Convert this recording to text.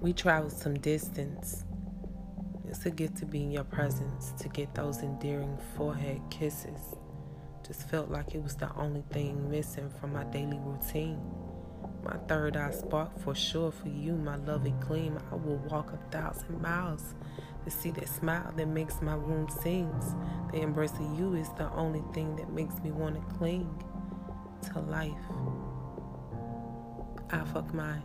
We traveled some distance. It's a gift to be in your presence, to get those endearing forehead kisses. Just felt like it was the only thing missing from my daily routine. My third eye spark for sure for you, my lovely gleam. I will walk a thousand miles to see that smile that makes my womb sing. The embrace of you is the only thing that makes me want to cling to life. I fuck mine.